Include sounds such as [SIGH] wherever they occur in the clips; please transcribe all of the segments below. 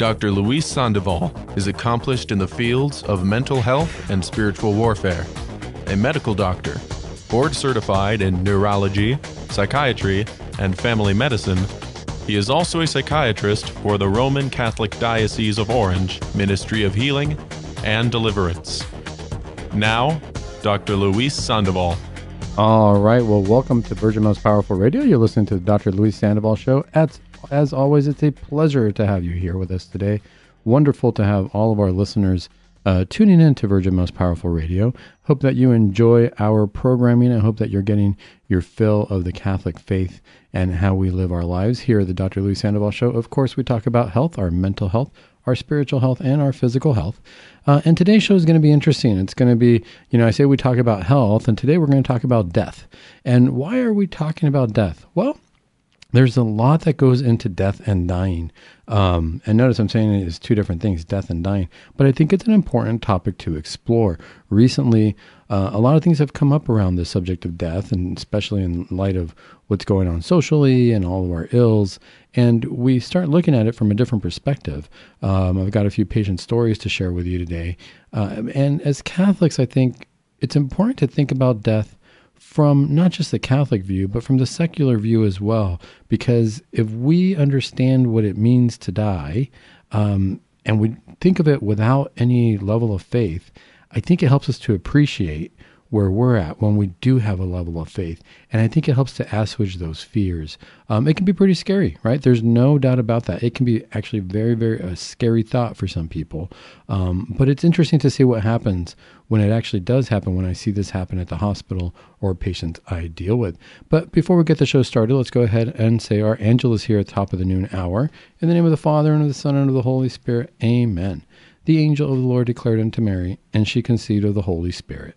Dr. Luis Sandoval is accomplished in the fields of mental health and spiritual warfare, a medical doctor, board certified in neurology, psychiatry, and family medicine. He is also a psychiatrist for the Roman Catholic Diocese of Orange Ministry of Healing and Deliverance. Now, Dr. Luis Sandoval. All right. Well, welcome to Virgin Most Powerful Radio. You're listening to the Dr. Luis Sandoval Show. As, as always, it's a pleasure to have you here with us today. Wonderful to have all of our listeners uh, tuning in to Virgin Most Powerful Radio. Hope that you enjoy our programming. I hope that you're getting your fill of the Catholic faith and how we live our lives here at the Dr. Luis Sandoval Show. Of course, we talk about health, our mental health, our spiritual health, and our physical health. Uh, and today's show is going to be interesting. It's going to be, you know, I say we talk about health, and today we're going to talk about death. And why are we talking about death? Well, there's a lot that goes into death and dying. Um, and notice I'm saying it is two different things, death and dying. But I think it's an important topic to explore. Recently, uh, a lot of things have come up around the subject of death, and especially in light of what's going on socially and all of our ills. And we start looking at it from a different perspective. Um, I've got a few patient stories to share with you today. Uh, and as Catholics, I think it's important to think about death from not just the Catholic view, but from the secular view as well. Because if we understand what it means to die, um, and we think of it without any level of faith, I think it helps us to appreciate where we're at when we do have a level of faith. And I think it helps to assuage those fears. Um, it can be pretty scary, right? There's no doubt about that. It can be actually very, very a scary thought for some people. Um, but it's interesting to see what happens when it actually does happen, when I see this happen at the hospital or patients I deal with. But before we get the show started, let's go ahead and say our Angelus here at the top of the noon hour. In the name of the Father, and of the Son, and of the Holy Spirit, amen. The angel of the Lord declared unto Mary, and she conceived of the Holy Spirit.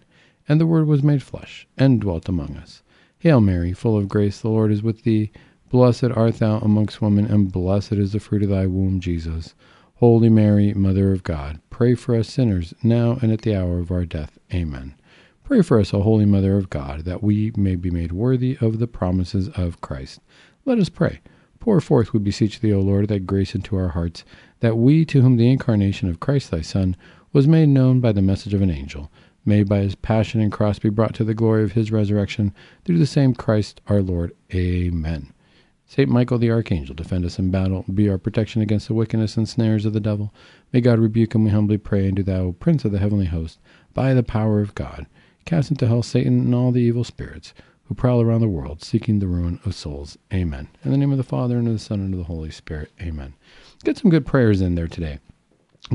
And the Word was made flesh, and dwelt among us. Hail Mary, full of grace, the Lord is with thee. Blessed art thou amongst women, and blessed is the fruit of thy womb, Jesus. Holy Mary, Mother of God, pray for us sinners, now and at the hour of our death. Amen. Pray for us, O Holy Mother of God, that we may be made worthy of the promises of Christ. Let us pray. Pour forth, we beseech thee, O Lord, that grace into our hearts, that we, to whom the incarnation of Christ thy Son was made known by the message of an angel, may by his passion and cross be brought to the glory of his resurrection through the same Christ our Lord. Amen. Saint Michael the Archangel, defend us in battle, be our protection against the wickedness and snares of the devil. May God rebuke him, we humbly pray, and do thou, Prince of the heavenly host, by the power of God, cast into hell Satan and all the evil spirits who prowl around the world, seeking the ruin of souls. Amen. In the name of the Father, and of the Son, and of the Holy Spirit. Amen. Get some good prayers in there today.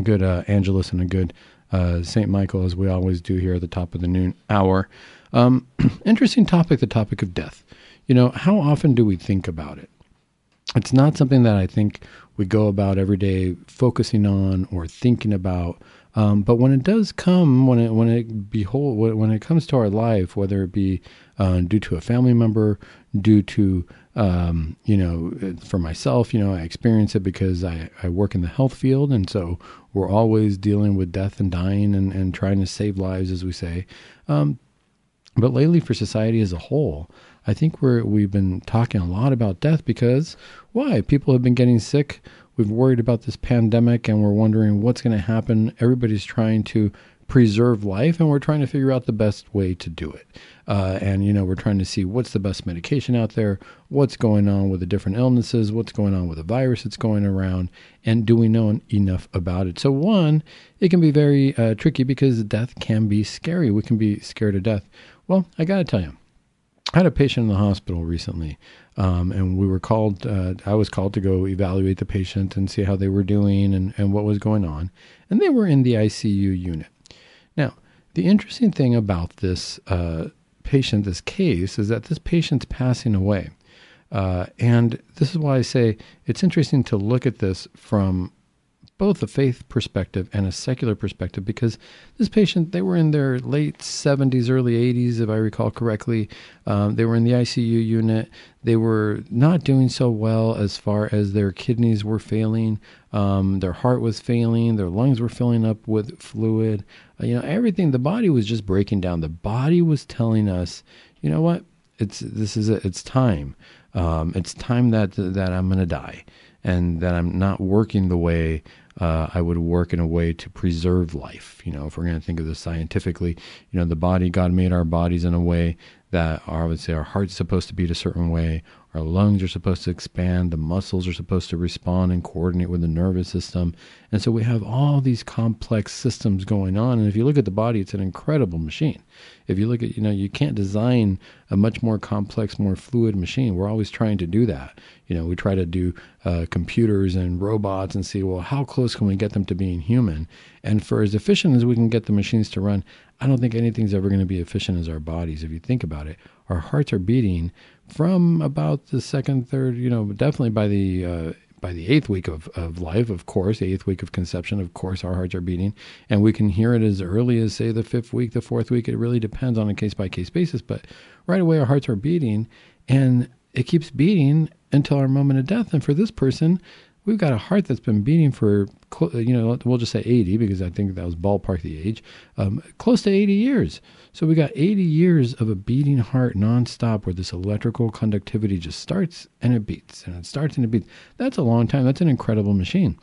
Good uh, Angelus and a good uh, St. Michael, as we always do here at the top of the noon hour. Um, [CLEARS THROAT] interesting topic, the topic of death. You know, how often do we think about it? It's not something that I think we go about every day focusing on or thinking about. Um, but when it does come, when it when it behold when it comes to our life, whether it be uh, due to a family member, due to um, you know, for myself, you know, I experience it because I, I work in the health field, and so we're always dealing with death and dying and, and trying to save lives, as we say. Um, but lately, for society as a whole, I think we're we've been talking a lot about death because why? People have been getting sick. We've worried about this pandemic, and we're wondering what's going to happen. Everybody's trying to preserve life, and we're trying to figure out the best way to do it. Uh, and you know, we're trying to see what's the best medication out there, what's going on with the different illnesses, what's going on with the virus that's going around, and do we know enough about it? So, one, it can be very uh, tricky because death can be scary. We can be scared of death. Well, I got to tell you, I had a patient in the hospital recently, um, and we were called. Uh, I was called to go evaluate the patient and see how they were doing and, and what was going on. And they were in the ICU unit. Now, the interesting thing about this uh, patient, this case, is that this patient's passing away. Uh, and this is why I say it's interesting to look at this from both a faith perspective and a secular perspective because this patient they were in their late 70s early 80s if i recall correctly. Um, they were in the icu unit. They were not doing so well as far as their kidneys were failing. Um, their heart was failing. Their lungs were filling up with fluid. Uh, you know everything the body was just breaking down. The body was telling us you know what? It's this is it. It's time. Um, it's time that that i'm going to die and that i'm not working the way uh, I would work in a way to preserve life. You know, if we're going to think of this scientifically, you know, the body, God made our bodies in a way that our, I would say our heart's supposed to beat a certain way, our lungs are supposed to expand, the muscles are supposed to respond and coordinate with the nervous system. And so we have all these complex systems going on. And if you look at the body, it's an incredible machine. If you look at, you know, you can't design a much more complex, more fluid machine. We're always trying to do that. You know, we try to do uh, computers and robots and see, well, how close can we get them to being human? And for as efficient as we can get the machines to run, I don't think anything's ever going to be efficient as our bodies. If you think about it, our hearts are beating from about the second, third, you know, definitely by the uh, by the eighth week of, of life, of course, the eighth week of conception, of course, our hearts are beating. And we can hear it as early as, say, the fifth week, the fourth week. It really depends on a case by case basis. But right away, our hearts are beating. And it keeps beating until our moment of death. And for this person, we've got a heart that's been beating for, you know, we'll just say 80 because I think that was ballpark the age, um, close to 80 years. So we got 80 years of a beating heart nonstop where this electrical conductivity just starts and it beats and it starts and it beats. That's a long time. That's an incredible machine.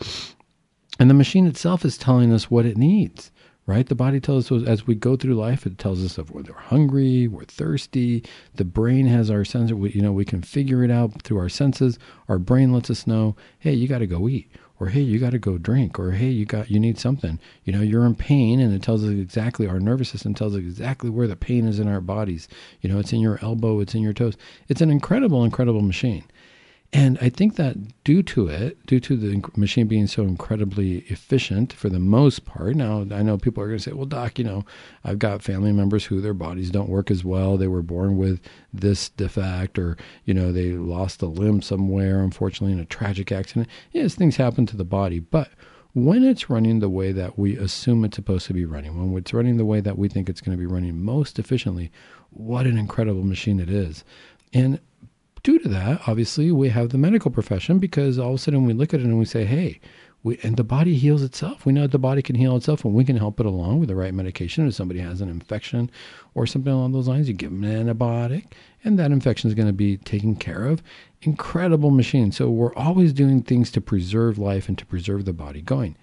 And the machine itself is telling us what it needs right? The body tells us as we go through life, it tells us if we're hungry, we're thirsty. The brain has our sensor. We, you know, we can figure it out through our senses. Our brain lets us know, hey, you got to go eat, or hey, you got to go drink, or hey, you got you need something. You know, you're in pain, and it tells us exactly. Our nervous system tells us exactly where the pain is in our bodies. You know, it's in your elbow, it's in your toes. It's an incredible, incredible machine. And I think that due to it, due to the machine being so incredibly efficient for the most part, now I know people are going to say, well, doc, you know, I've got family members who their bodies don't work as well. They were born with this defect or, you know, they lost a limb somewhere, unfortunately, in a tragic accident. Yes, things happen to the body. But when it's running the way that we assume it's supposed to be running, when it's running the way that we think it's going to be running most efficiently, what an incredible machine it is. And due to that, obviously, we have the medical profession because all of a sudden we look at it and we say, hey, we, and the body heals itself. We know the body can heal itself, and we can help it along with the right medication. If somebody has an infection or something along those lines, you give them an antibiotic, and that infection is going to be taken care of. Incredible machine. So we're always doing things to preserve life and to preserve the body going.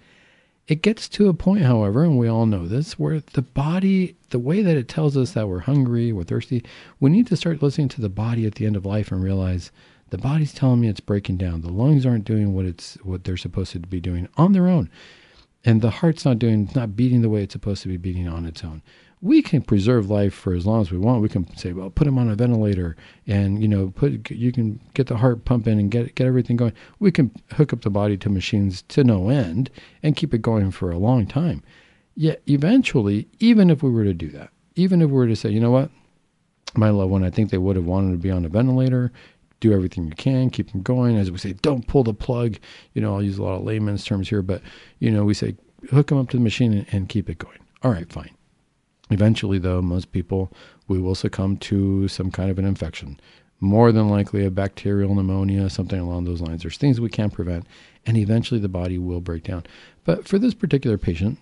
It gets to a point, however, and we all know this, where the body, the way that it tells us that we're hungry, we're thirsty, we need to start listening to the body at the end of life and realize the body's telling me it's breaking down. The lungs aren't doing what it's what they're supposed to be doing on their own. And the heart's not doing not beating the way it's supposed to be beating on its own we can preserve life for as long as we want. We can say, well, put him on a ventilator, and you know, put you can get the heart pumping and get get everything going. We can hook up the body to machines to no end and keep it going for a long time. Yet eventually, even if we were to do that, even if we were to say, you know what, my loved one, I think they would have wanted to be on a ventilator. Do everything you can, keep them going. As we say, don't pull the plug. You know, I'll use a lot of layman's terms here, but you know, we say hook them up to the machine and, and keep it going. All right, fine Eventually, though, most people we will succumb to some kind of an infection. More than likely, a bacterial pneumonia, something along those lines. There's things we can't prevent, and eventually the body will break down. But for this particular patient,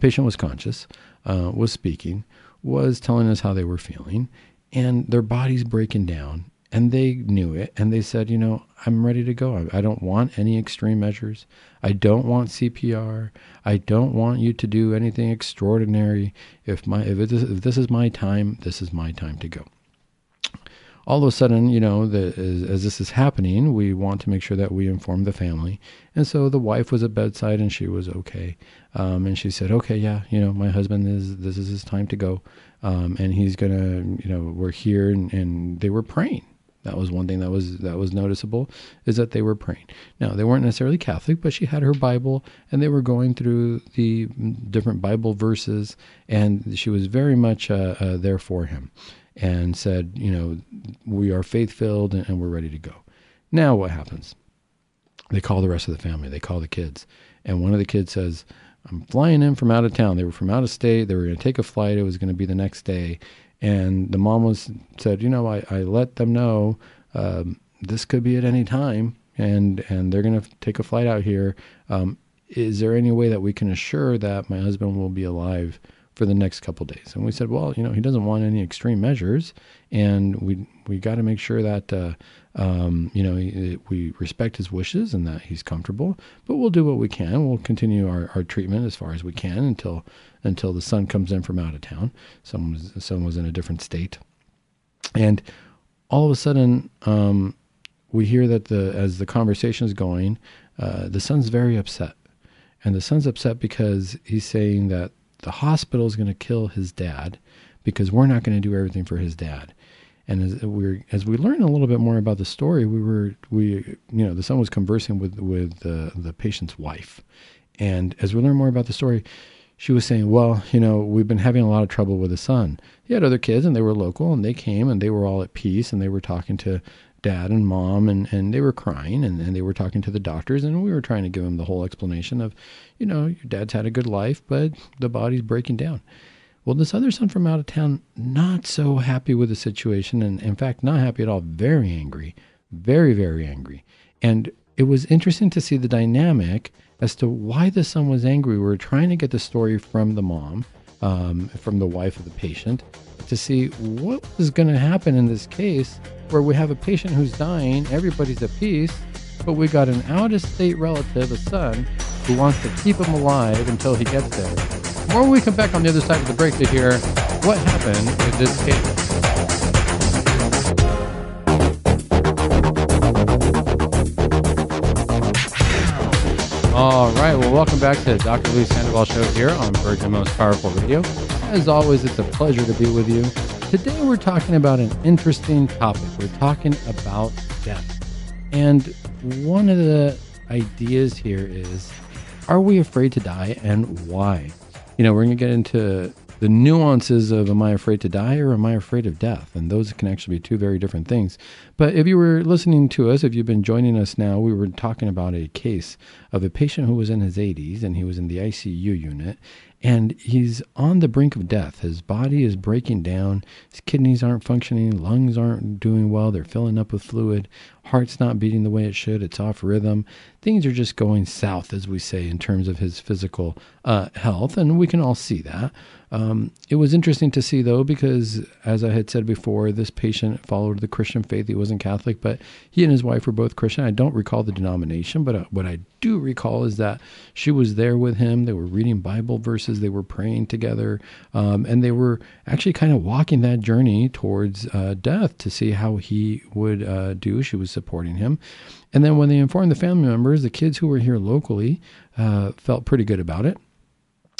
patient was conscious, uh, was speaking, was telling us how they were feeling, and their body's breaking down and they knew it and they said you know i'm ready to go. I, I, don't want any extreme measures. I don't want cpr i don't want you to do anything extraordinary. If my if, if this is my time this is my time to go. All of a sudden you know the, as, as this is happening we want to make sure that we inform the family. And so the wife was at bedside and she was okay. Um, and she said okay yeah you know my husband is this is his time to go. Um, and he's gonna you know we're here and, and they were praying that was one thing that was that was noticeable is that they were praying. Now they weren't necessarily Catholic, but she had her Bible and they were going through the different Bible verses, and she was very much uh, uh, there for him, and said, you know, we are faith filled and, and we're ready to go. Now what happens? they call the rest of the family. They call the kids, and one of the kids says, "I'm flying in from out of town. They were from out of state. They were going to take a flight. It was going to be the next day." And the mom was said, "You know, I, I let them know um, this could be at any time, and and they're going to take a flight out here. Um, is there any way that we can assure that my husband will be alive for the next couple days. And we said, well, you know, he doesn't want any extreme measures, and we we got to make sure that uh, um, you know we respect his wishes and that he's comfortable. But we'll do what we can. We'll continue our, our treatment as far as we can until until the son comes in from out of town. Someone was someone was in a different state, and all of a sudden. Um, we hear that the as the conversation is going, uh, the son's very upset, and the son's upset because he's saying that the hospital is going to kill his dad because we're not going to do everything for his dad. And as we as we learn a little bit more about the story, we were we you know the son was conversing with with the the patient's wife, and as we learn more about the story, she was saying, well, you know, we've been having a lot of trouble with the son. He had other kids, and they were local, and they came, and they were all at peace, and they were talking to dad and mom and, and they were crying and, and they were talking to the doctors and we were trying to give them the whole explanation of, you know, your dad's had a good life, but the body's breaking down. Well, this other son from out of town, not so happy with the situation, and in fact, not happy at all, very angry, very, very angry. And it was interesting to see the dynamic as to why the son was angry. We were trying to get the story from the mom, um, from the wife of the patient, to see what was going to happen in this case where we have a patient who's dying, everybody's at peace, but we got an out of state relative, a son, who wants to keep him alive until he gets there. More we come back on the other side of the break to hear what happened in this case. All right. Well, welcome back to Dr. Luis Sandoval Show here on Virgin Most Powerful Radio. As always, it's a pleasure to be with you. Today, we're talking about an interesting topic. We're talking about death. And one of the ideas here is are we afraid to die and why? You know, we're going to get into the nuances of am I afraid to die or am I afraid of death? And those can actually be two very different things. But if you were listening to us, if you've been joining us now, we were talking about a case of a patient who was in his 80s and he was in the ICU unit and he's on the brink of death. His body is breaking down. His kidneys aren't functioning. Lungs aren't doing well. They're filling up with fluid. Heart's not beating the way it should. It's off rhythm. Things are just going south, as we say, in terms of his physical uh, health. And we can all see that. Um, it was interesting to see, though, because as I had said before, this patient followed the Christian faith. He wasn't Catholic, but he and his wife were both Christian. I don't recall the denomination, but uh, what I do recall is that she was there with him. They were reading Bible verses, they were praying together, um, and they were actually kind of walking that journey towards uh, death to see how he would uh, do. She was supporting him. And then when they informed the family members, the kids who were here locally uh, felt pretty good about it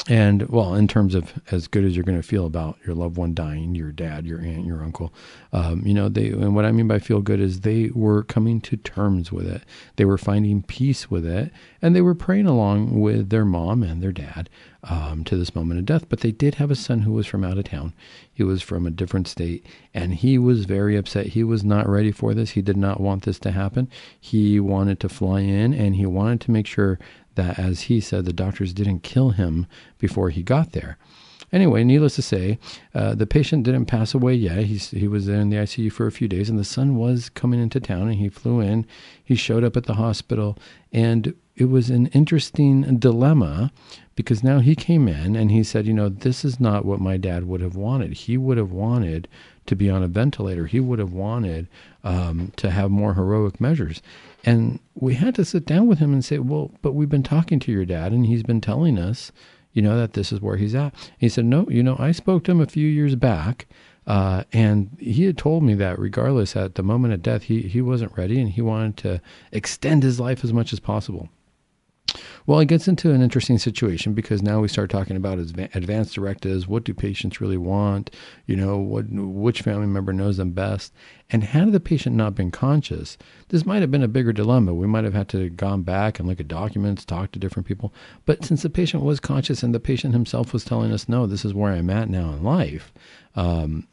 and well, in terms of as good as you're going to feel about your loved one dying, your dad, your aunt, your uncle, um, you know, they, and what I mean by feel good is they were coming to terms with it. They were finding peace with it, and they were praying along with their mom and their dad um, to this moment of death. But they did have a son who was from out of town. He was from a different state, and he was very upset. He was not ready for this. He did not want this to happen. He wanted to fly in, and he wanted to make sure that, as he said, the doctors didn't kill him before he got there. Anyway, needless to say, uh, the patient didn't pass away yet. He's, he was in the ICU for a few days, and the son was coming into town, and he flew in. He showed up at the hospital, and it was an interesting dilemma because now he came in and he said, You know, this is not what my dad would have wanted. He would have wanted to be on a ventilator, he would have wanted um, to have more heroic measures. And we had to sit down with him and say, well, but we've been talking to your dad and he's been telling us, you know, that this is where he's at. He said, no, you know, I spoke to him a few years back. Uh, and he had told me that regardless at the moment of death, he, he wasn't ready and he wanted to extend his life as much as possible. Well, it gets into an interesting situation because now we start talking about advanced directives. What do patients really want? You know, what which family member knows them best? And had the patient not been conscious, this might have been a bigger dilemma. We might have had to gone back and look at documents, talk to different people. But since the patient was conscious and the patient himself was telling us, "No, this is where I'm at now in life," um,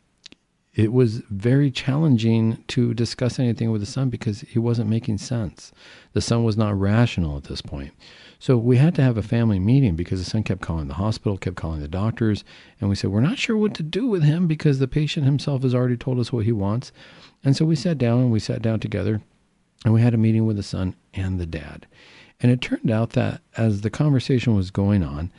it was very challenging to discuss anything with the son because he wasn't making sense. The son was not rational at this point. So we had to have a family meeting because the son kept calling the hospital, kept calling the doctors, and we said, We're not sure what to do with him because the patient himself has already told us what he wants. And so we sat down and we sat down together and we had a meeting with the son and the dad. And it turned out that as the conversation was going on,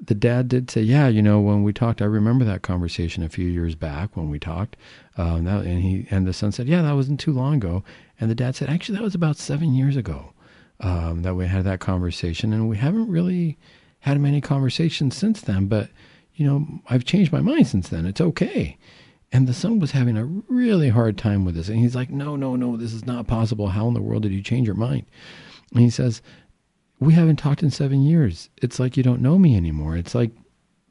the dad did say, "Yeah, you know, when we talked, I remember that conversation a few years back when we talked." Um, that, and he and the son said, "Yeah, that wasn't too long ago." And the dad said, "Actually, that was about seven years ago um, that we had that conversation, and we haven't really had many conversations since then. But you know, I've changed my mind since then. It's okay." And the son was having a really hard time with this, and he's like, "No, no, no, this is not possible. How in the world did you change your mind?" And he says, we haven't talked in seven years. It's like you don't know me anymore. It's like,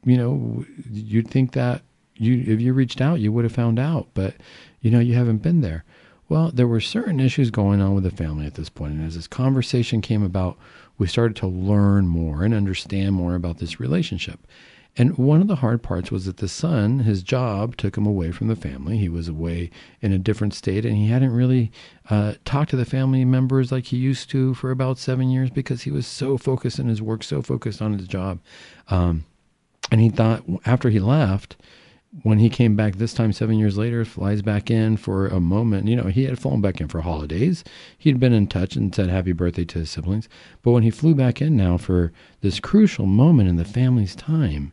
you know, you'd think that you, if you reached out, you would have found out, but you know, you haven't been there. Well, there were certain issues going on with the family at this point, and as this conversation came about, we started to learn more and understand more about this relationship. And one of the hard parts was that the son, his job took him away from the family. He was away in a different state, and he hadn't really uh, talked to the family members like he used to for about seven years because he was so focused in his work, so focused on his job. Um, and he thought after he left, when he came back this time seven years later, flies back in for a moment. You know, he had flown back in for holidays. He'd been in touch and said happy birthday to his siblings. But when he flew back in now for this crucial moment in the family's time,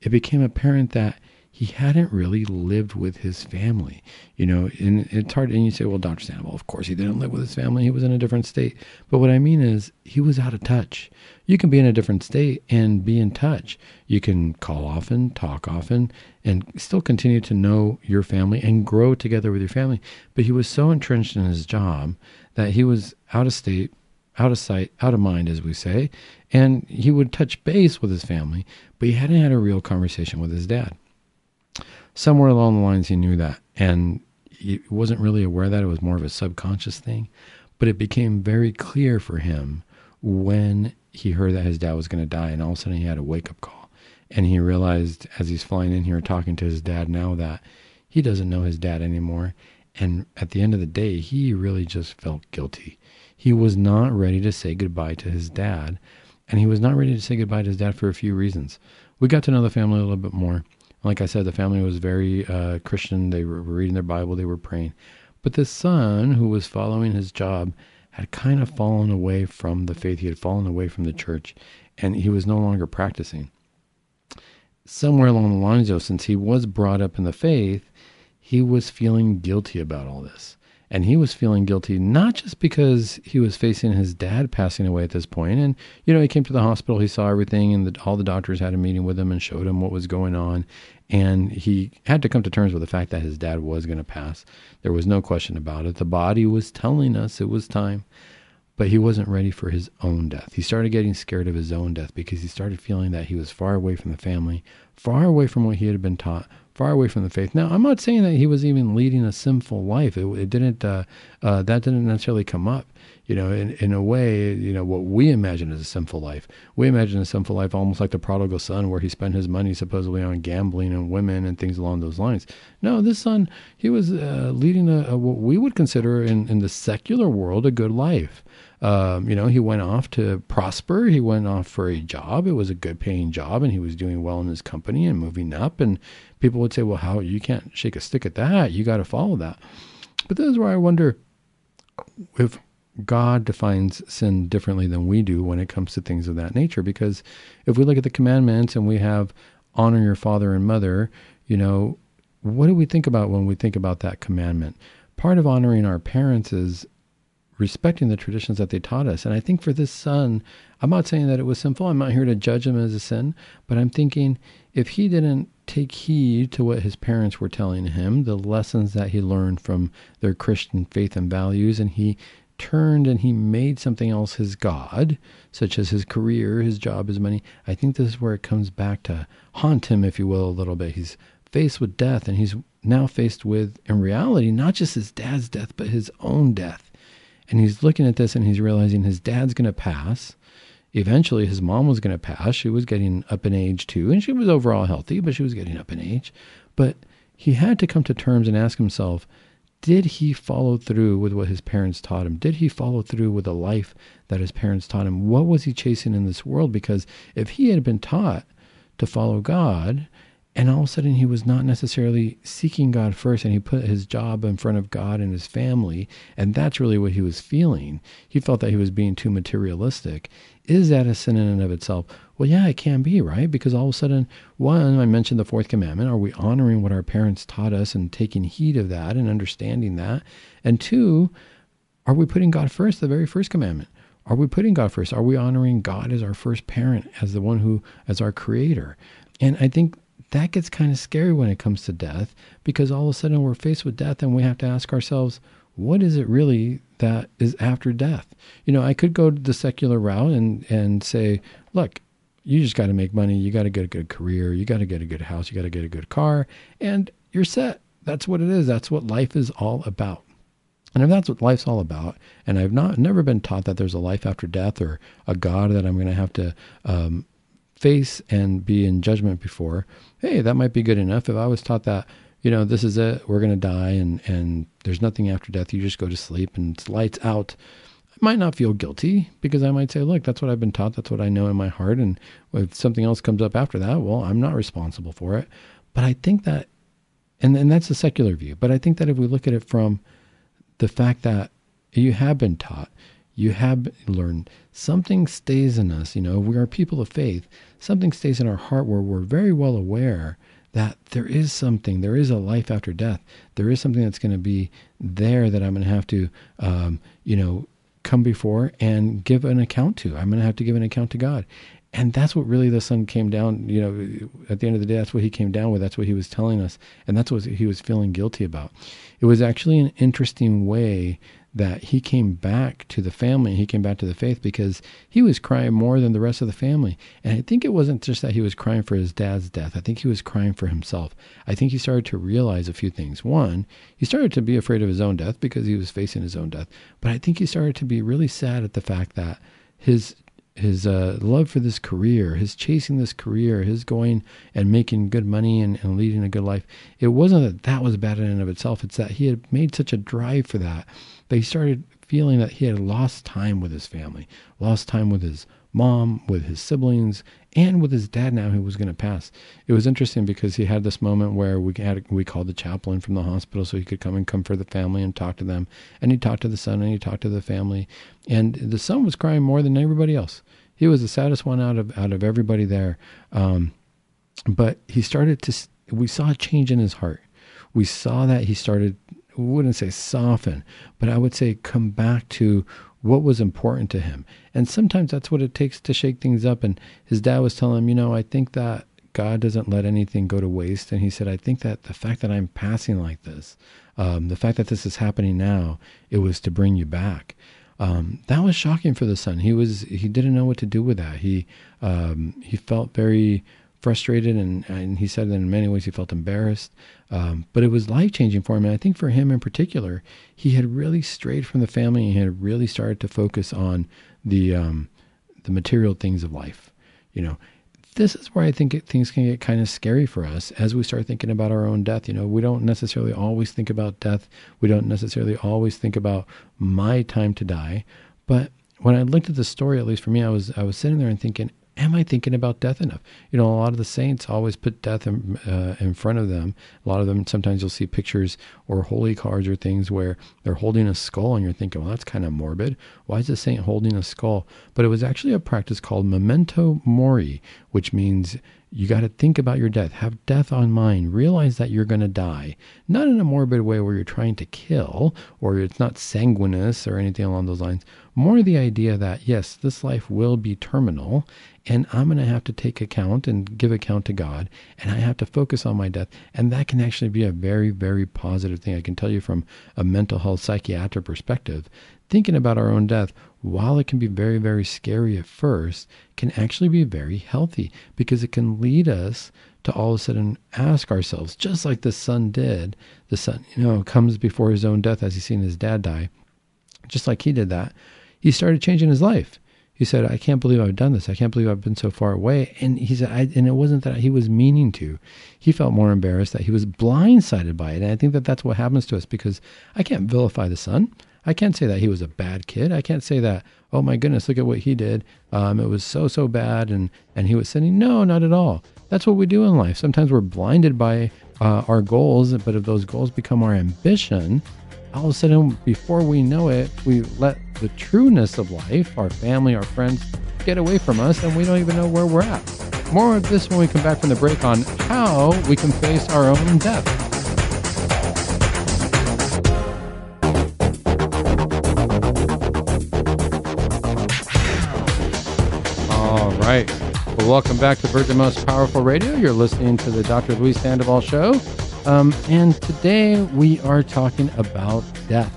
it became apparent that he hadn't really lived with his family. You know, and it's hard. And you say, well, Dr. Sandoval, of course he didn't live with his family. He was in a different state. But what I mean is, he was out of touch. You can be in a different state and be in touch. You can call often, talk often, and still continue to know your family and grow together with your family. But he was so entrenched in his job that he was out of state, out of sight, out of mind, as we say. And he would touch base with his family, but he hadn't had a real conversation with his dad somewhere along the lines he knew that. And he wasn't really aware that it was more of a subconscious thing but it became very clear for him when he heard that his dad was going to die and all of a sudden he had a wake up call. And he realized as he's flying in here talking to his dad now that he doesn't know his dad anymore. And at the end of the day he really just felt guilty. He was not ready to say goodbye to his dad and he was not ready to say goodbye to his dad for a few reasons. We got to know the family a little bit more like I said, the family was very uh, Christian. They were reading their Bible, they were praying. But the son, who was following his job, had kind of fallen away from the faith. He had fallen away from the church, and he was no longer practicing. Somewhere along the lines, though, since he was brought up in the faith, he was feeling guilty about all this. And he was feeling guilty not just because he was facing his dad passing away at this point. And, you know, he came to the hospital, he saw everything, and the, all the doctors had a meeting with him and showed him what was going on. And he had to come to terms with the fact that his dad was going to pass. There was no question about it. The body was telling us it was time, but he wasn't ready for his own death. He started getting scared of his own death because he started feeling that he was far away from the family, far away from what he had been taught, far away from the faith. Now, I'm not saying that he was even leading a sinful life. It, it didn't. Uh, uh, that didn't necessarily come up. You know, in in a way, you know what we imagine as a sinful life. We imagine a sinful life almost like the prodigal son, where he spent his money supposedly on gambling and women and things along those lines. No, this son, he was uh, leading a, a, what we would consider in in the secular world a good life. Um, you know, he went off to prosper. He went off for a job. It was a good paying job and he was doing well in his company and moving up. And people would say, well, how you can't shake a stick at that. You got to follow that. But this is where I wonder if God defines sin differently than we do when it comes to things of that nature. Because if we look at the commandments and we have honor your father and mother, you know, what do we think about when we think about that commandment? Part of honoring our parents is respecting the traditions that they taught us. And I think for this son, I'm not saying that it was sinful. I'm not here to judge him as a sin, but I'm thinking if he didn't take heed to what his parents were telling him, the lessons that he learned from their Christian faith and values, and he turned and he made something else his God, such as his career, his job, his money, I think this is where it comes back to haunt him, if you will, a little bit. He's faced with death, and he's now faced with, in reality, not just his dad's death, but his own death and he's looking at this and he's realizing his dad's going to pass. Eventually, his mom was going to pass. She was getting up in age too, and she was overall healthy, but she was getting up in age. But he had to come to terms and ask himself, did he follow through with what his parents taught him? Did he follow through with the life that his parents taught him? What was he chasing in this world? Because if he had been taught to follow God, and all of a sudden he was not necessarily seeking God first, and he put his job in front of God and his family, and that's really what he was feeling. He felt that he was being too materialistic. Is that a sin in and of itself? Well, yeah, it can be, right? Because all of a sudden, one, I mentioned the fourth commandment. Are we honoring what our parents taught us and taking heed of that and understanding that? And two, are we putting God first, the very first commandment? Are we putting God first? Are we honoring God as our first parent, as the one who, as our creator? And I think that gets kind of scary when it comes to death because all of a sudden we're faced with death and we have to ask ourselves, what is it really that is after death? You know, I could go the secular route and, and say, look, you just got to make money. You got to get a good career. You got to get a good house. You got to get a good car, and you're set. That's what it is. That's what life is all about. And if that's what life's all about, and I've not never been taught that there's a life after death or a God that I'm going to have to um, face and be in judgment before, hey, that might be good enough. If I was taught that, you know, this is it, we're going to die, and and there's nothing after death. You just go to sleep, and it's lights out I might not feel guilty because I might say, look, that's what I've been taught. That's what I know in my heart. And if something else comes up after that, well, I'm not responsible for it. But I think that, and, and that's a secular view, but I think that if we look at it from the fact that you have been taught, you have learned, something stays in us. You know, we are people of faith. Something stays in our heart where we're very well aware that there is something, there is a life after death. There is something that's going to be there that I'm going to have to, um, you know, come before and give an account to. I'm going to have to give an account to God. And that's what really the son came down, you know, at the end of the day, that's what he came down with. That's what he was telling us. And that's what he was feeling guilty about. It was actually an interesting way that he came back to the family, he came back to the faith because he was crying more than the rest of the family. And I think it wasn't just that he was crying for his dad's death, I think he was crying for himself. I think he started to realize a few things. One, he started to be afraid of his own death because he was facing his own death. But I think he started to be really sad at the fact that his his uh, love for this career, his chasing this career, his going and making good money and, and leading a good life. It wasn't that that was bad in and of itself. It's that he had made such a drive for that he started feeling that he had lost time with his family, lost time with his mom, with his siblings, and with his dad now who was going to pass. It was interesting because he had this moment where we had we called the chaplain from the hospital so he could come and comfort the family and talk to them. And he talked to the son and he talked to the family. And the son was crying more than everybody else. He was the saddest one out of out of everybody there. Um, but he started to we saw a change in his heart. We saw that he started wouldn't say soften, but I would say come back to what was important to him. And sometimes that's what it takes to shake things up. And his dad was telling him, you know, I think that God doesn't let anything go to waste. And he said, I think that the fact that I'm passing like this, um, the fact that this is happening now, it was to bring you back. Um, that was shocking for the son. He was he didn't know what to do with that. He um, he felt very frustrated and, and he said that in many ways he felt embarrassed. Um, but it was life changing for him. And I think for him in particular, he had really strayed from the family and he had really started to focus on the, um, the material things of life. You know, this is where I think it, things can get kind of scary for us as we start thinking about our own death. You know, we don't necessarily always think about death. We don't necessarily always think about my time to die. But when I looked at the story, at least for me, I was I was sitting there and thinking, am I thinking about death enough? You know, a lot of the saints always put death in, uh, in front of them. A lot of them, sometimes you'll see pictures or holy cards or things where they're holding a skull, and you're thinking, well, that's kind of morbid. Why is the saint holding a skull? But it was actually a practice called memento mori, which means you got to think about your death. Have death on mind. Realize that you're going to die. Not in a morbid way where you're trying to kill or it's not sanguineous or anything along those lines. More the idea that, yes, this life will be terminal and I'm going to have to take account and give account to God and I have to focus on my death. And that can actually be a very, very positive thing. I can tell you from a mental health psychiatric perspective thinking about our own death, while it can be very, very scary at first, can actually be very healthy because it can lead us to all of a sudden ask ourselves, just like the son did, the son, you know, comes before his own death as he's seen his dad die, just like he did that, he started changing his life. he said, I can't believe I've done this. I can't believe I've been so far away. And he said, I, and it wasn't that he was meaning to. He felt more embarrassed that he was blindsided by it. And I think that that's what happens to us because I can't vilify the son. I can't say that he was a bad kid. I can't say that, oh my goodness, look at what he did. Um, it was so, so bad. And, and he was sinning. No, not at all. That's what we do in life. Sometimes we're blinded by uh, our goals, but if those goals become our ambition, all of a sudden, before we know it, we let the trueness of life, our family, our friends, get away from us, and we don't even know where we're at. More of this when we come back from the break on how we can face our own death. Right. Well, welcome back to Virgin Most Powerful Radio. You're listening to the Dr. Luis Sandoval Show. Um, and today we are talking about death.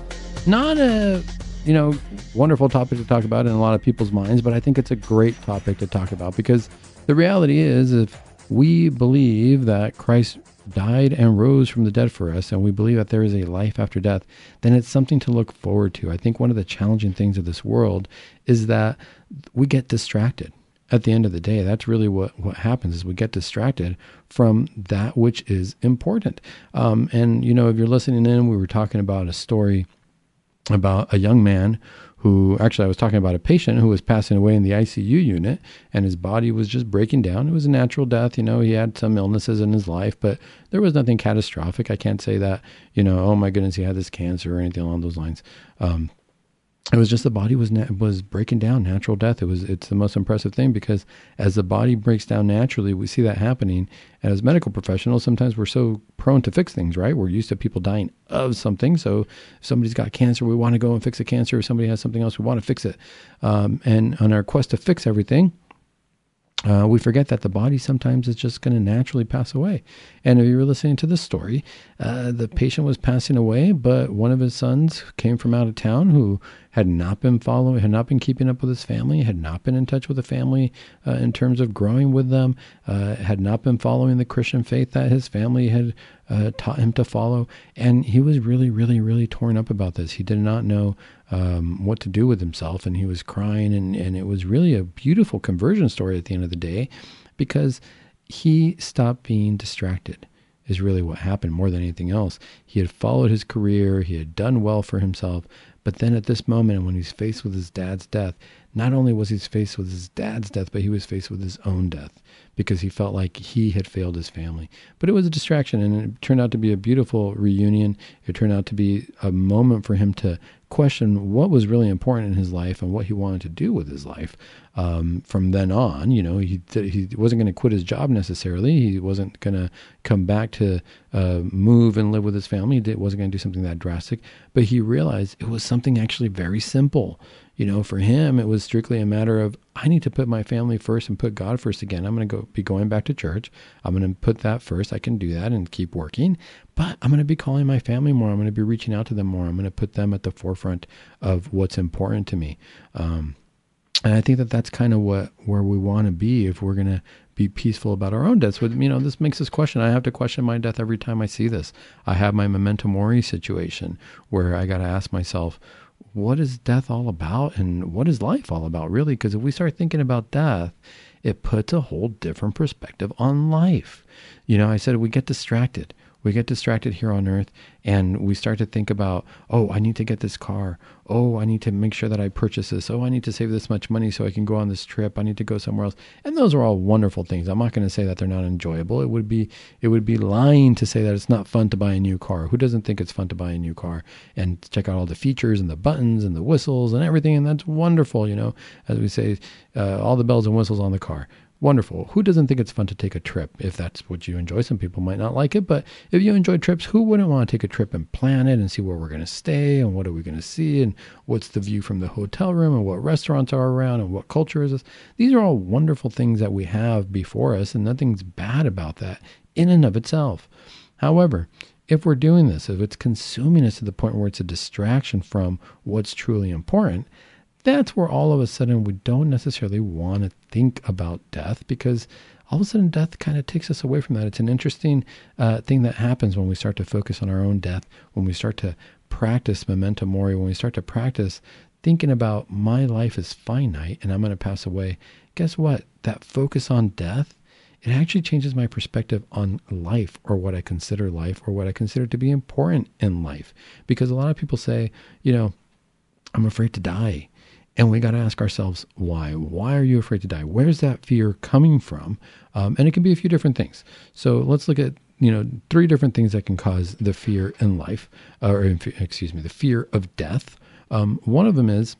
Not a, you know, wonderful topic to talk about in a lot of people's minds, but I think it's a great topic to talk about because the reality is if we believe that Christ died and rose from the dead for us, and we believe that there is a life after death, then it's something to look forward to. I think one of the challenging things of this world is that we get distracted at the end of the day, that's really what, what happens is we get distracted from that which is important. Um, and, you know, if you're listening in, we were talking about a story about a young man who actually I was talking about a patient who was passing away in the ICU unit and his body was just breaking down. It was a natural death, you know, he had some illnesses in his life, but there was nothing catastrophic. I can't say that, you know, oh my goodness, he had this cancer or anything along those lines. Um, it was just the body was na- was breaking down natural death. It was it's the most impressive thing because as the body breaks down naturally we see that happening. And as medical professionals sometimes we're so prone to fix things right? We're used to people dying of something. So if somebody's got cancer we want to go and fix a cancer. If somebody has something else we want to fix it. Um, and on our quest to fix everything uh, we forget that the body sometimes is just going to naturally pass away. And if you were listening to this story, uh, the patient was passing away, but one of his sons came from out of town who had not been following, had not been keeping up with his family, had not been in touch with the family uh, in terms of growing with them, uh, had not been following the Christian faith that his family had uh, taught him to follow. And he was really, really, really torn up about this. He did not know um, what to do with himself, and he was crying. And, and it was really a beautiful conversion story at the end of the day because he stopped being distracted is really what happened more than anything else. He had followed his career, he had done well for himself, but then at this moment, when he's faced with his dad's death, not only was he faced with his dad's death, but he was faced with his own death because he felt like he had failed his family. But it was a distraction, and it turned out to be a beautiful reunion. It turned out to be a moment for him to question what was really important in his life and what he wanted to do with his life. Um, from then on, you know, he he wasn't going to quit his job necessarily. He wasn't going to come back to uh, move and live with his family. He wasn't going to do something that drastic. But he realized it was something actually very simple. You know, for him, it was strictly a matter of I need to put my family first and put God first again. I'm going to go be going back to church. I'm going to put that first. I can do that and keep working, but I'm going to be calling my family more. I'm going to be reaching out to them more. I'm going to put them at the forefront of what's important to me. Um, and I think that that's kind of what where we want to be if we're going to be peaceful about our own deaths. But you know, this makes us question. I have to question my death every time I see this. I have my memento mori situation where I got to ask myself, what is death all about, and what is life all about, really? Because if we start thinking about death, it puts a whole different perspective on life. You know, I said we get distracted we get distracted here on earth and we start to think about, oh, I need to get this car. Oh, I need to make sure that I purchase this. Oh, I need to save this much money so I can go on this trip. I need to go somewhere else. And those are all wonderful things. I'm not going to say that they're not enjoyable. It would be it would be lying to say that it's not fun to buy a new car. Who doesn't think it's fun to buy a new car and check out all the features and the buttons and the whistles and everything and that's wonderful, you know. As we say, uh, all the bells and whistles on the car wonderful. Who doesn't think it's fun to take a trip if that's what you enjoy? Some people might not like it, but if you enjoy trips, who wouldn't want to take a trip and plan it and see where we're going to stay and what are we going to see and what's the view from the hotel room and what restaurants are around and what culture is this? These are all wonderful things that we have before us, and nothing's bad about that in and of itself. However, if we're doing this, if it's consuming us to the point where it's a distraction from what's truly important, that's where all of a sudden we don't necessarily want to think about death because all of a sudden death kind of takes us away from that. It's an interesting uh, thing that happens when we start to focus on our own death, when we start to practice memento mori, when we start to practice thinking about my life is finite and I'm going to pass away, guess what? That focus on death, it actually changes my perspective on life or what I consider life or what I consider to be important in life. Because a lot of people say, you know, I'm afraid to die. And we got to ask ourselves why. Why are you afraid to die? Where's that fear coming from? Um, and it can be a few different things. So let's look at you know three different things that can cause the fear in life, or excuse me, the fear of death. Um, one of them is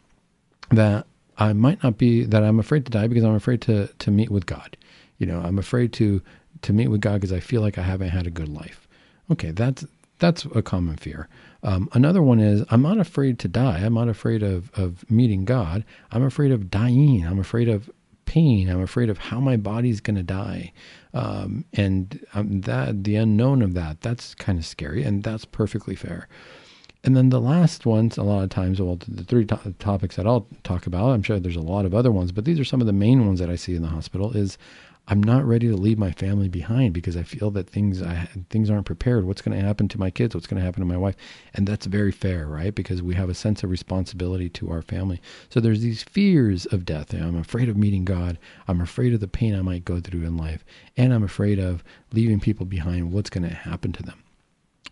that I might not be that I'm afraid to die because I'm afraid to to meet with God. You know, I'm afraid to to meet with God because I feel like I haven't had a good life. Okay, that's that's a common fear. Um, another one is I'm not afraid to die. I'm not afraid of, of meeting God. I'm afraid of dying. I'm afraid of pain. I'm afraid of how my body's going to die. Um, and um, that the unknown of that, that's kind of scary. And that's perfectly fair. And then the last ones, a lot of times, well, the three to- topics that I'll talk about, I'm sure there's a lot of other ones, but these are some of the main ones that I see in the hospital is I'm not ready to leave my family behind because I feel that things I, things aren't prepared. What's going to happen to my kids? What's going to happen to my wife? And that's very fair, right? Because we have a sense of responsibility to our family. So there's these fears of death. I'm afraid of meeting God. I'm afraid of the pain I might go through in life, and I'm afraid of leaving people behind. What's going to happen to them?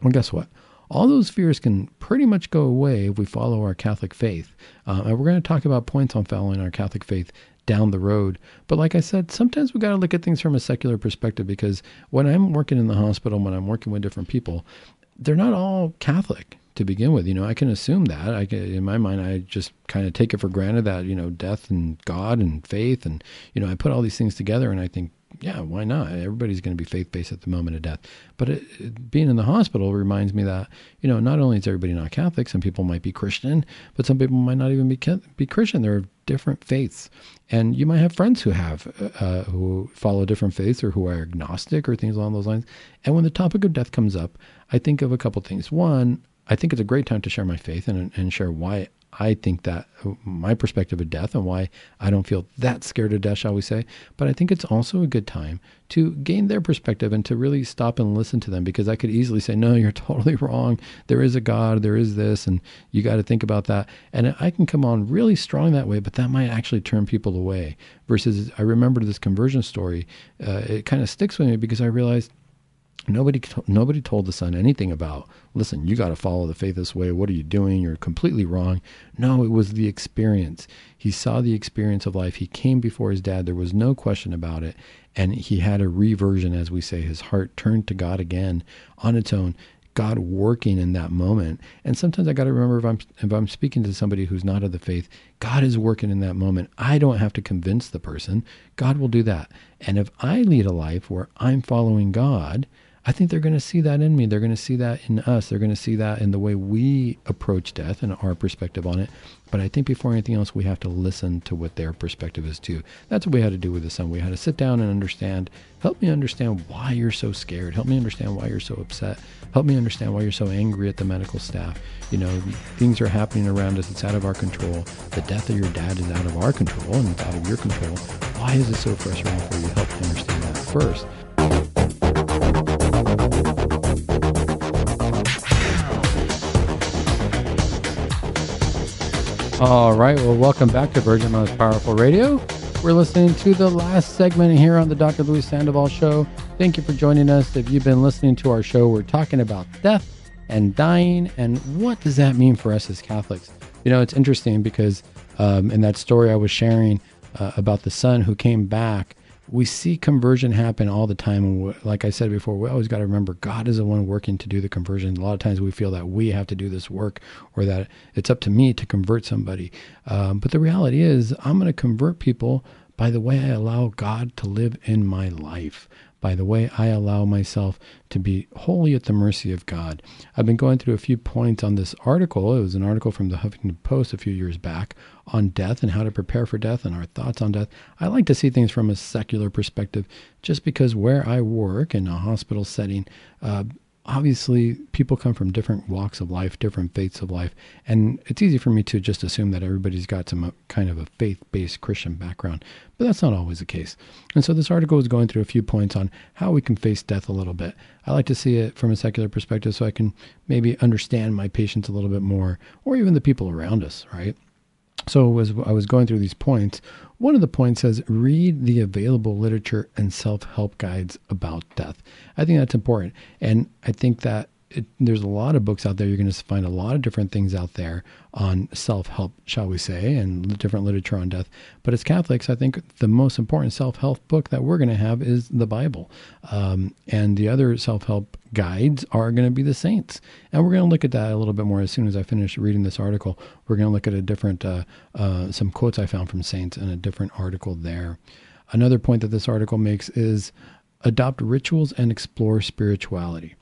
Well, guess what? all those fears can pretty much go away if we follow our Catholic faith. Uh, and we're going to talk about points on following our Catholic faith down the road. But like I said, sometimes we got to look at things from a secular perspective because when I'm working in the hospital, when I'm working with different people, they're not all Catholic to begin with. You know, I can assume that. I can, in my mind, I just kind of take it for granted that you know death and God and faith and you know I put all these things together and I think yeah, why not? Everybody's going to be faith based at the moment of death. But it, it, being in the hospital reminds me that you know not only is everybody not Catholic, some people might be Christian, but some people might not even be be Christian. There are different faiths, and you might have friends who have uh, who follow different faiths or who are agnostic or things along those lines. And when the topic of death comes up, I think of a couple things. One, I think it's a great time to share my faith and and share why I think that my perspective of death and why I don't feel that scared of death, shall we say. But I think it's also a good time to gain their perspective and to really stop and listen to them because I could easily say, no, [LAUGHS] you're totally wrong. There is a God, there is this, and you got to think about that. And I can come on really strong that way, but that might actually turn people away. Versus, I remember this conversion story. Uh, it kind of sticks with me because I realized Nobody, nobody told the son anything about, listen, you got to follow the faith this way. What are you doing? You're completely wrong. No, it was the experience. He saw the experience of life. He came before his dad. There was no question about it. And he had a reversion, as we say. His heart turned to God again on its own. God working in that moment. And sometimes I got to remember if I'm if I'm speaking to somebody who's not of the faith, God is working in that moment. I don't have to convince the person. God will do that. And if I lead a life where I'm following God, I think they're going to see that in me. They're going to see that in us. They're going to see that in the way we approach death and our perspective on it. But I think before anything else, we have to listen to what their perspective is too. That's what we had to do with the son. We had to sit down and understand. Help me understand why you're so scared. Help me understand why you're so upset. Help me understand why you're so angry at the medical staff. You know, things are happening around us. It's out of our control. The death of your dad is out of our control and it's out of your control. Why is it so frustrating for you? Help me understand that first. All right. Well, welcome back to Virgin Most Powerful Radio. We're listening to the last segment here on the Dr. Luis Sandoval Show. Thank you for joining us. If you've been listening to our show, we're talking about death and dying and what does that mean for us as Catholics. You know, it's interesting because um, in that story I was sharing uh, about the son who came back we see conversion happen all the time. And like I said before, we always got to remember God is the one working to do the conversion. A lot of times we feel that we have to do this work or that it's up to me to convert somebody. Um, but the reality is, I'm going to convert people by the way I allow God to live in my life by the way I allow myself to be wholly at the mercy of God. I've been going through a few points on this article. It was an article from the Huffington Post a few years back on death and how to prepare for death and our thoughts on death. I like to see things from a secular perspective just because where I work in a hospital setting, uh, obviously people come from different walks of life, different faiths of life, and it's easy for me to just assume that everybody's got some uh, kind of a faith-based Christian background, but that's not always the case. And so this article is going through a few points on how we can face death a little bit. I like to see it from a secular perspective so I can maybe understand my patients a little bit more, or even the people around us, right? So as I was going through these points, one of the points says read the available literature and self-help guides about death. I think that's important, and I think that it, there's a lot of books out there. You're going to find a lot of different things out there on self help, shall we say, and different literature on death. But as Catholics, I think the most important self help book that we're going to have is the Bible. Um, and the other self help guides are going to be the saints. And we're going to look at that a little bit more as soon as I finish reading this article. We're going to look at a different, uh, uh, some quotes I found from saints in a different article there. Another point that this article makes is adopt rituals and explore spirituality.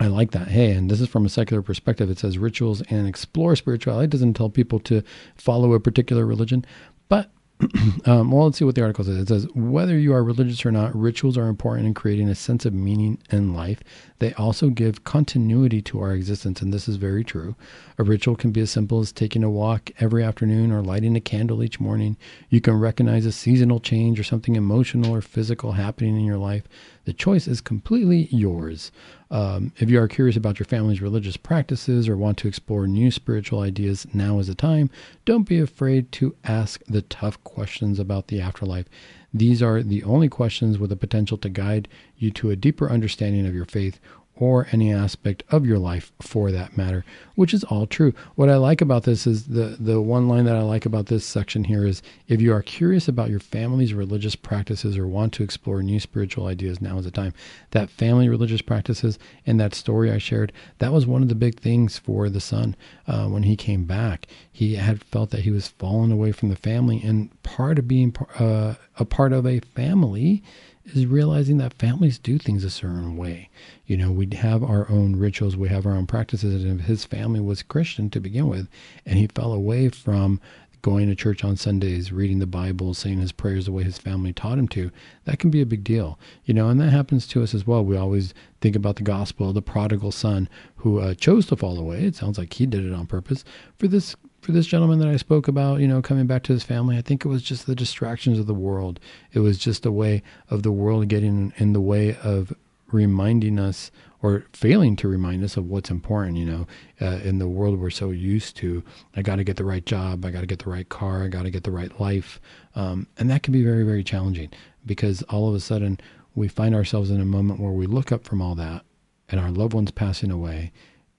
I like that. Hey, and this is from a secular perspective. It says rituals and explore spirituality. It doesn't tell people to follow a particular religion, but [CLEARS THROAT] um, well, let's see what the article says. It says whether you are religious or not, rituals are important in creating a sense of meaning in life. They also give continuity to our existence, and this is very true. A ritual can be as simple as taking a walk every afternoon or lighting a candle each morning. You can recognize a seasonal change or something emotional or physical happening in your life. The choice is completely yours. Um, if you are curious about your family's religious practices or want to explore new spiritual ideas, now is the time. Don't be afraid to ask the tough questions about the afterlife. These are the only questions with the potential to guide you to a deeper understanding of your faith or any aspect of your life for that matter, which is all true. What I like about this is the, the one line that I like about this section here is if you are curious about your family's religious practices or want to explore new spiritual ideas, now is the time. That family religious practices and that story I shared, that was one of the big things for the son uh, when he came back. He had felt that he was falling away from the family, and part of being uh, a part of a family is realizing that families do things a certain way. You know, we have our own rituals, we have our own practices. And if his family was Christian to begin with, and he fell away from going to church on Sundays, reading the Bible, saying his prayers the way his family taught him to, that can be a big deal, you know, and that happens to us as well. We always think about the gospel, the prodigal son who uh, chose to fall away. It sounds like he did it on purpose. For this for this gentleman that I spoke about, you know, coming back to his family, I think it was just the distractions of the world. It was just a way of the world getting in the way of reminding us or failing to remind us of what's important, you know, uh, in the world we're so used to. I got to get the right job. I got to get the right car. I got to get the right life. Um, and that can be very, very challenging because all of a sudden we find ourselves in a moment where we look up from all that and our loved one's passing away.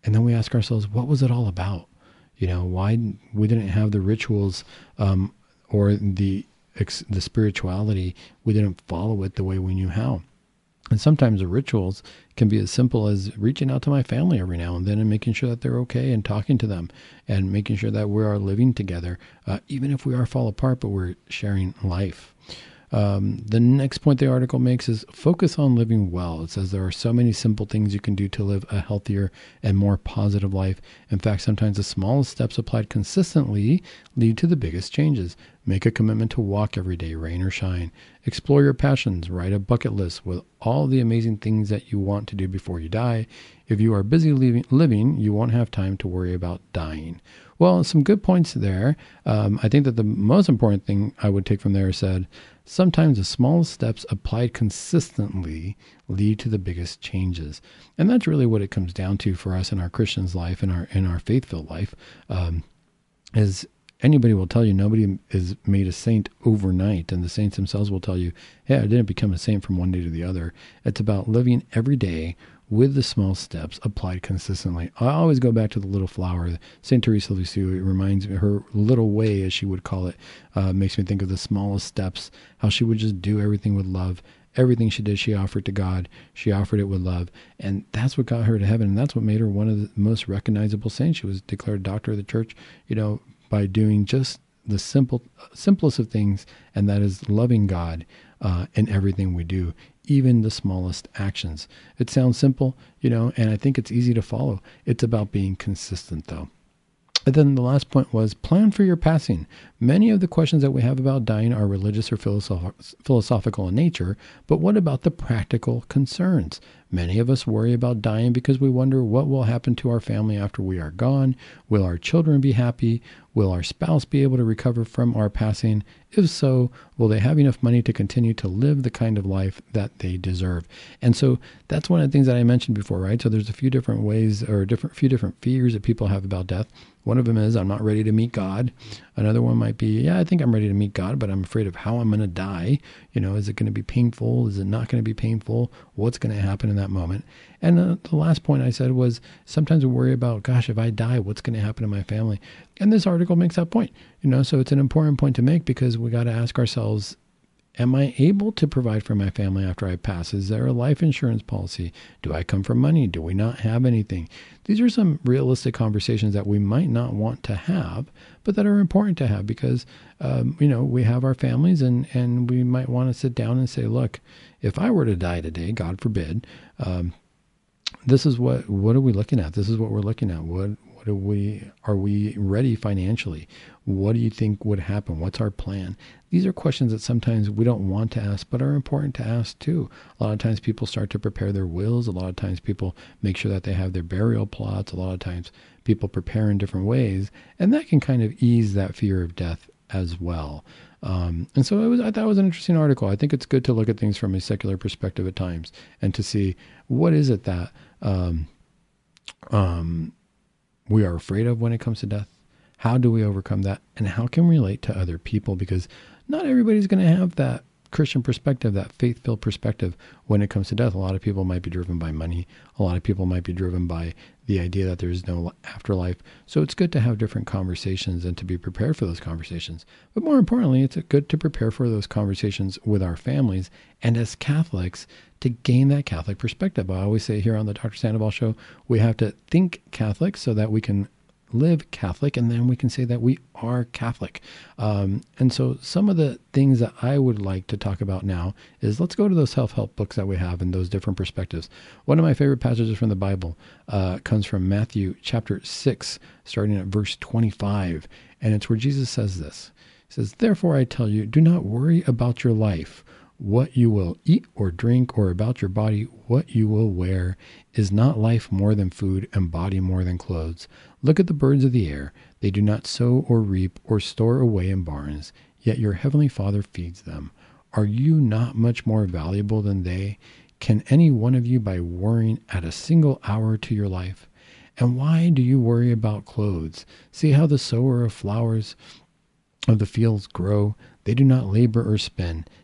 And then we ask ourselves, what was it all about? You know, why we didn't have the rituals um, or the the spirituality. We didn't follow it the way we knew how. And sometimes the rituals can be as simple as reaching out to my family every now and then and making sure that they're okay and talking to them and making sure that we are living together, uh, even if we are fall apart, but we're sharing life. Um, the next point the article makes is focus on living well. It says there are so many simple things you can do to live a healthier and more positive life. In fact, sometimes the smallest steps applied consistently lead to the biggest changes. Make a commitment to walk every day, rain or shine. Explore your passions. Write a bucket list with all the amazing things that you want to do before you die. If you are busy living, you won't have time to worry about dying. Well, some good points there. Um, I think that the most important thing I would take from there said sometimes the smallest steps applied consistently lead to the biggest changes, and that's really what it comes down to for us in our Christian's life, in our in our faith-filled life. Um, is anybody will tell you nobody is made a saint overnight, and the saints themselves will tell you, "Hey, I didn't become a saint from one day to the other." It's about living every day with the small steps applied consistently. I always go back to the little flower, Saint Teresa Lisieux. It reminds me her little way, as she would call it, uh, makes me think of the smallest steps. How she would just do everything with love. Everything she did, she offered to God. She offered it with love, and that's what got her to heaven. And that's what made her one of the most recognizable saints. She was declared doctor of the church, you know, by doing just the simple, simplest of things, and that is loving God uh, in everything we do even the smallest actions. It sounds simple, you know, and I think it's easy to follow. It's about being consistent, though. And then the last point was plan for your passing. Many of the questions that we have about dying are religious or philosoph- philosophical in nature, but what about the practical concerns? Many of us worry about dying because we wonder what will happen to our family after we are gone. Will our children be happy? Will our spouse be able to recover from our passing? If so, will they have enough money to continue to live the kind of life that they deserve? And so that's one of the things that I mentioned before, right? So there's a few different ways or different few different fears that people have about death. One of them is I'm not ready to meet God. Another one might be, yeah, I think I'm ready to meet God, but I'm afraid of how I'm going to die. You know, is it going to be painful? Is it not going to be painful? What's going to happen in that moment? And uh, the last point I said was sometimes we worry about, gosh, if I die, what's going to happen to my family? And this article makes that point. You know, so it's an important point to make because we got to ask ourselves, Am I able to provide for my family after I pass? Is there a life insurance policy? Do I come from money? Do we not have anything? These are some realistic conversations that we might not want to have, but that are important to have because, um, you know, we have our families and, and we might want to sit down and say, look, if I were to die today, God forbid, um, this is what what are we looking at? This is what we're looking at. What what are we are we ready financially? What do you think would happen? What's our plan? These are questions that sometimes we don't want to ask, but are important to ask too. A lot of times people start to prepare their wills. A lot of times people make sure that they have their burial plots. A lot of times people prepare in different ways, and that can kind of ease that fear of death as well. Um, and so it was, I thought it was an interesting article. I think it's good to look at things from a secular perspective at times and to see what is it that um, um, we are afraid of when it comes to death. How do we overcome that? And how can we relate to other people? Because not everybody's going to have that Christian perspective, that faith filled perspective when it comes to death. A lot of people might be driven by money. A lot of people might be driven by the idea that there's no afterlife. So it's good to have different conversations and to be prepared for those conversations. But more importantly, it's good to prepare for those conversations with our families and as Catholics to gain that Catholic perspective. I always say here on the Dr. Sandoval show, we have to think Catholic so that we can live Catholic, and then we can say that we are Catholic. Um, and so, some of the things that I would like to talk about now is let's go to those self help books that we have and those different perspectives. One of my favorite passages from the Bible uh, comes from Matthew chapter 6, starting at verse 25. And it's where Jesus says this He says, Therefore, I tell you, do not worry about your life what you will eat or drink, or about your body, what you will wear. Is not life more than food, and body more than clothes? Look at the birds of the air. They do not sow or reap or store away in barns, yet your heavenly Father feeds them. Are you not much more valuable than they? Can any one of you, by worrying, add a single hour to your life? And why do you worry about clothes? See how the sower of flowers of the fields grow. They do not labor or spin.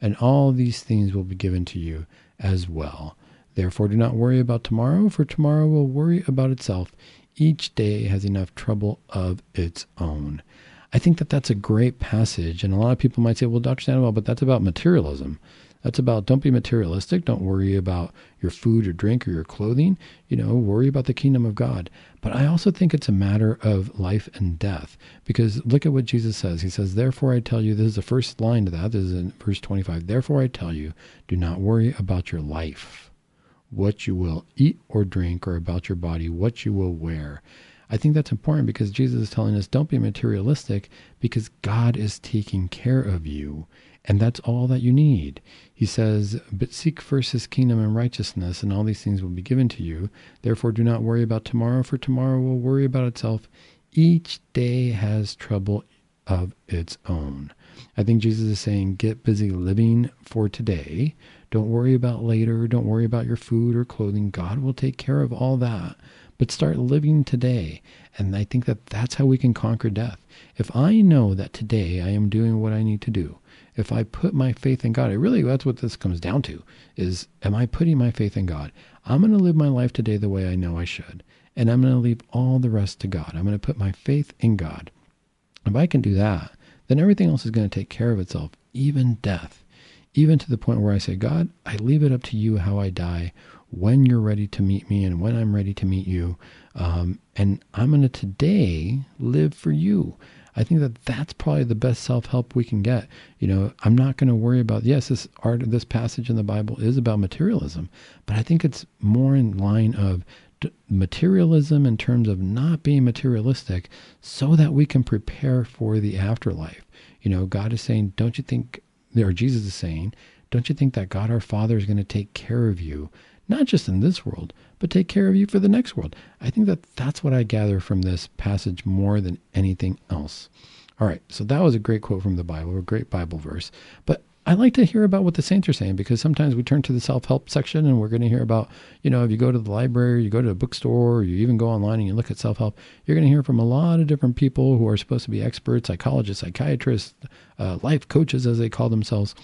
and all these things will be given to you as well. Therefore, do not worry about tomorrow, for tomorrow will worry about itself. Each day has enough trouble of its own. I think that that's a great passage. And a lot of people might say, well, Dr. Sandoval, but that's about materialism. That's about don't be materialistic. Don't worry about your food or drink or your clothing. You know, worry about the kingdom of God. But I also think it's a matter of life and death because look at what Jesus says. He says, Therefore I tell you, this is the first line to that. This is in verse 25. Therefore I tell you, do not worry about your life what you will eat or drink, or about your body, what you will wear. I think that's important because Jesus is telling us don't be materialistic because God is taking care of you. And that's all that you need. He says, But seek first his kingdom and righteousness, and all these things will be given to you. Therefore, do not worry about tomorrow, for tomorrow will worry about itself. Each day has trouble of its own. I think Jesus is saying, Get busy living for today don't worry about later. Don't worry about your food or clothing. God will take care of all that. But start living today. And I think that that's how we can conquer death. If I know that today I am doing what I need to do, if I put my faith in God, I really that's what this comes down to is am I putting my faith in God? I'm going to live my life today the way I know I should. And I'm going to leave all the rest to God. I'm going to put my faith in God. If I can do that, then everything else is going to take care of itself, even death. Even to the point where I say, God, I leave it up to you how I die, when you're ready to meet me and when I'm ready to meet you. Um, and I'm going to today live for you. I think that that's probably the best self help we can get. You know, I'm not going to worry about, yes, this art, this passage in the Bible is about materialism, but I think it's more in line of materialism in terms of not being materialistic so that we can prepare for the afterlife. You know, God is saying, don't you think, or Jesus is saying, don't you think that God our Father is going to take care of you, not just in this world, but take care of you for the next world. I think that that's what I gather from this passage more than anything else. All right, so that was a great quote from the Bible, a great Bible verse. But I like to hear about what the saints are saying because sometimes we turn to the self help section and we're going to hear about, you know, if you go to the library, you go to a bookstore, or you even go online and you look at self help, you're going to hear from a lot of different people who are supposed to be experts, psychologists, psychiatrists, uh, life coaches, as they call themselves.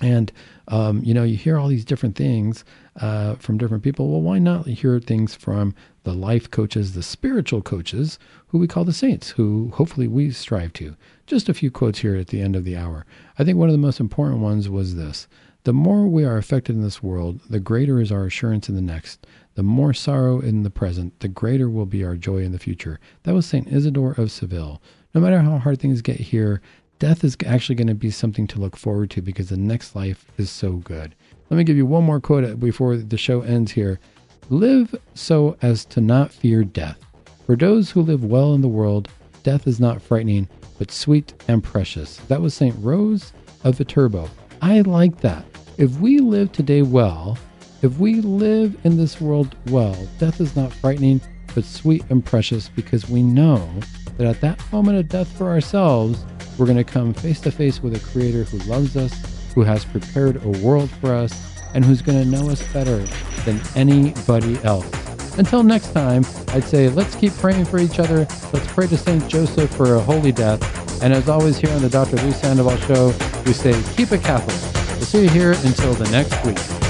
And, um, you know, you hear all these different things uh, from different people. Well, why not hear things from the life coaches, the spiritual coaches, who we call the saints, who hopefully we strive to? Just a few quotes here at the end of the hour. I think one of the most important ones was this The more we are affected in this world, the greater is our assurance in the next. The more sorrow in the present, the greater will be our joy in the future. That was St. Isidore of Seville. No matter how hard things get here, death is actually going to be something to look forward to because the next life is so good. Let me give you one more quote uh, before the show ends here. Live so as to not fear death. For those who live well in the world, death is not frightening, but sweet and precious. That was St. Rose of Viterbo. I like that. If we live today well, if we live in this world well, death is not frightening, but sweet and precious because we know that at that moment of death for ourselves, we're going to come face to face with a creator who loves us, who has prepared a world for us, and who's going to know us better than anybody else. Until next time, I'd say let's keep praying for each other. Let's pray to St. Joseph for a holy death. And as always, here on the Dr. Luis Sandoval Show, we say keep it Catholic. We'll see you here until the next week.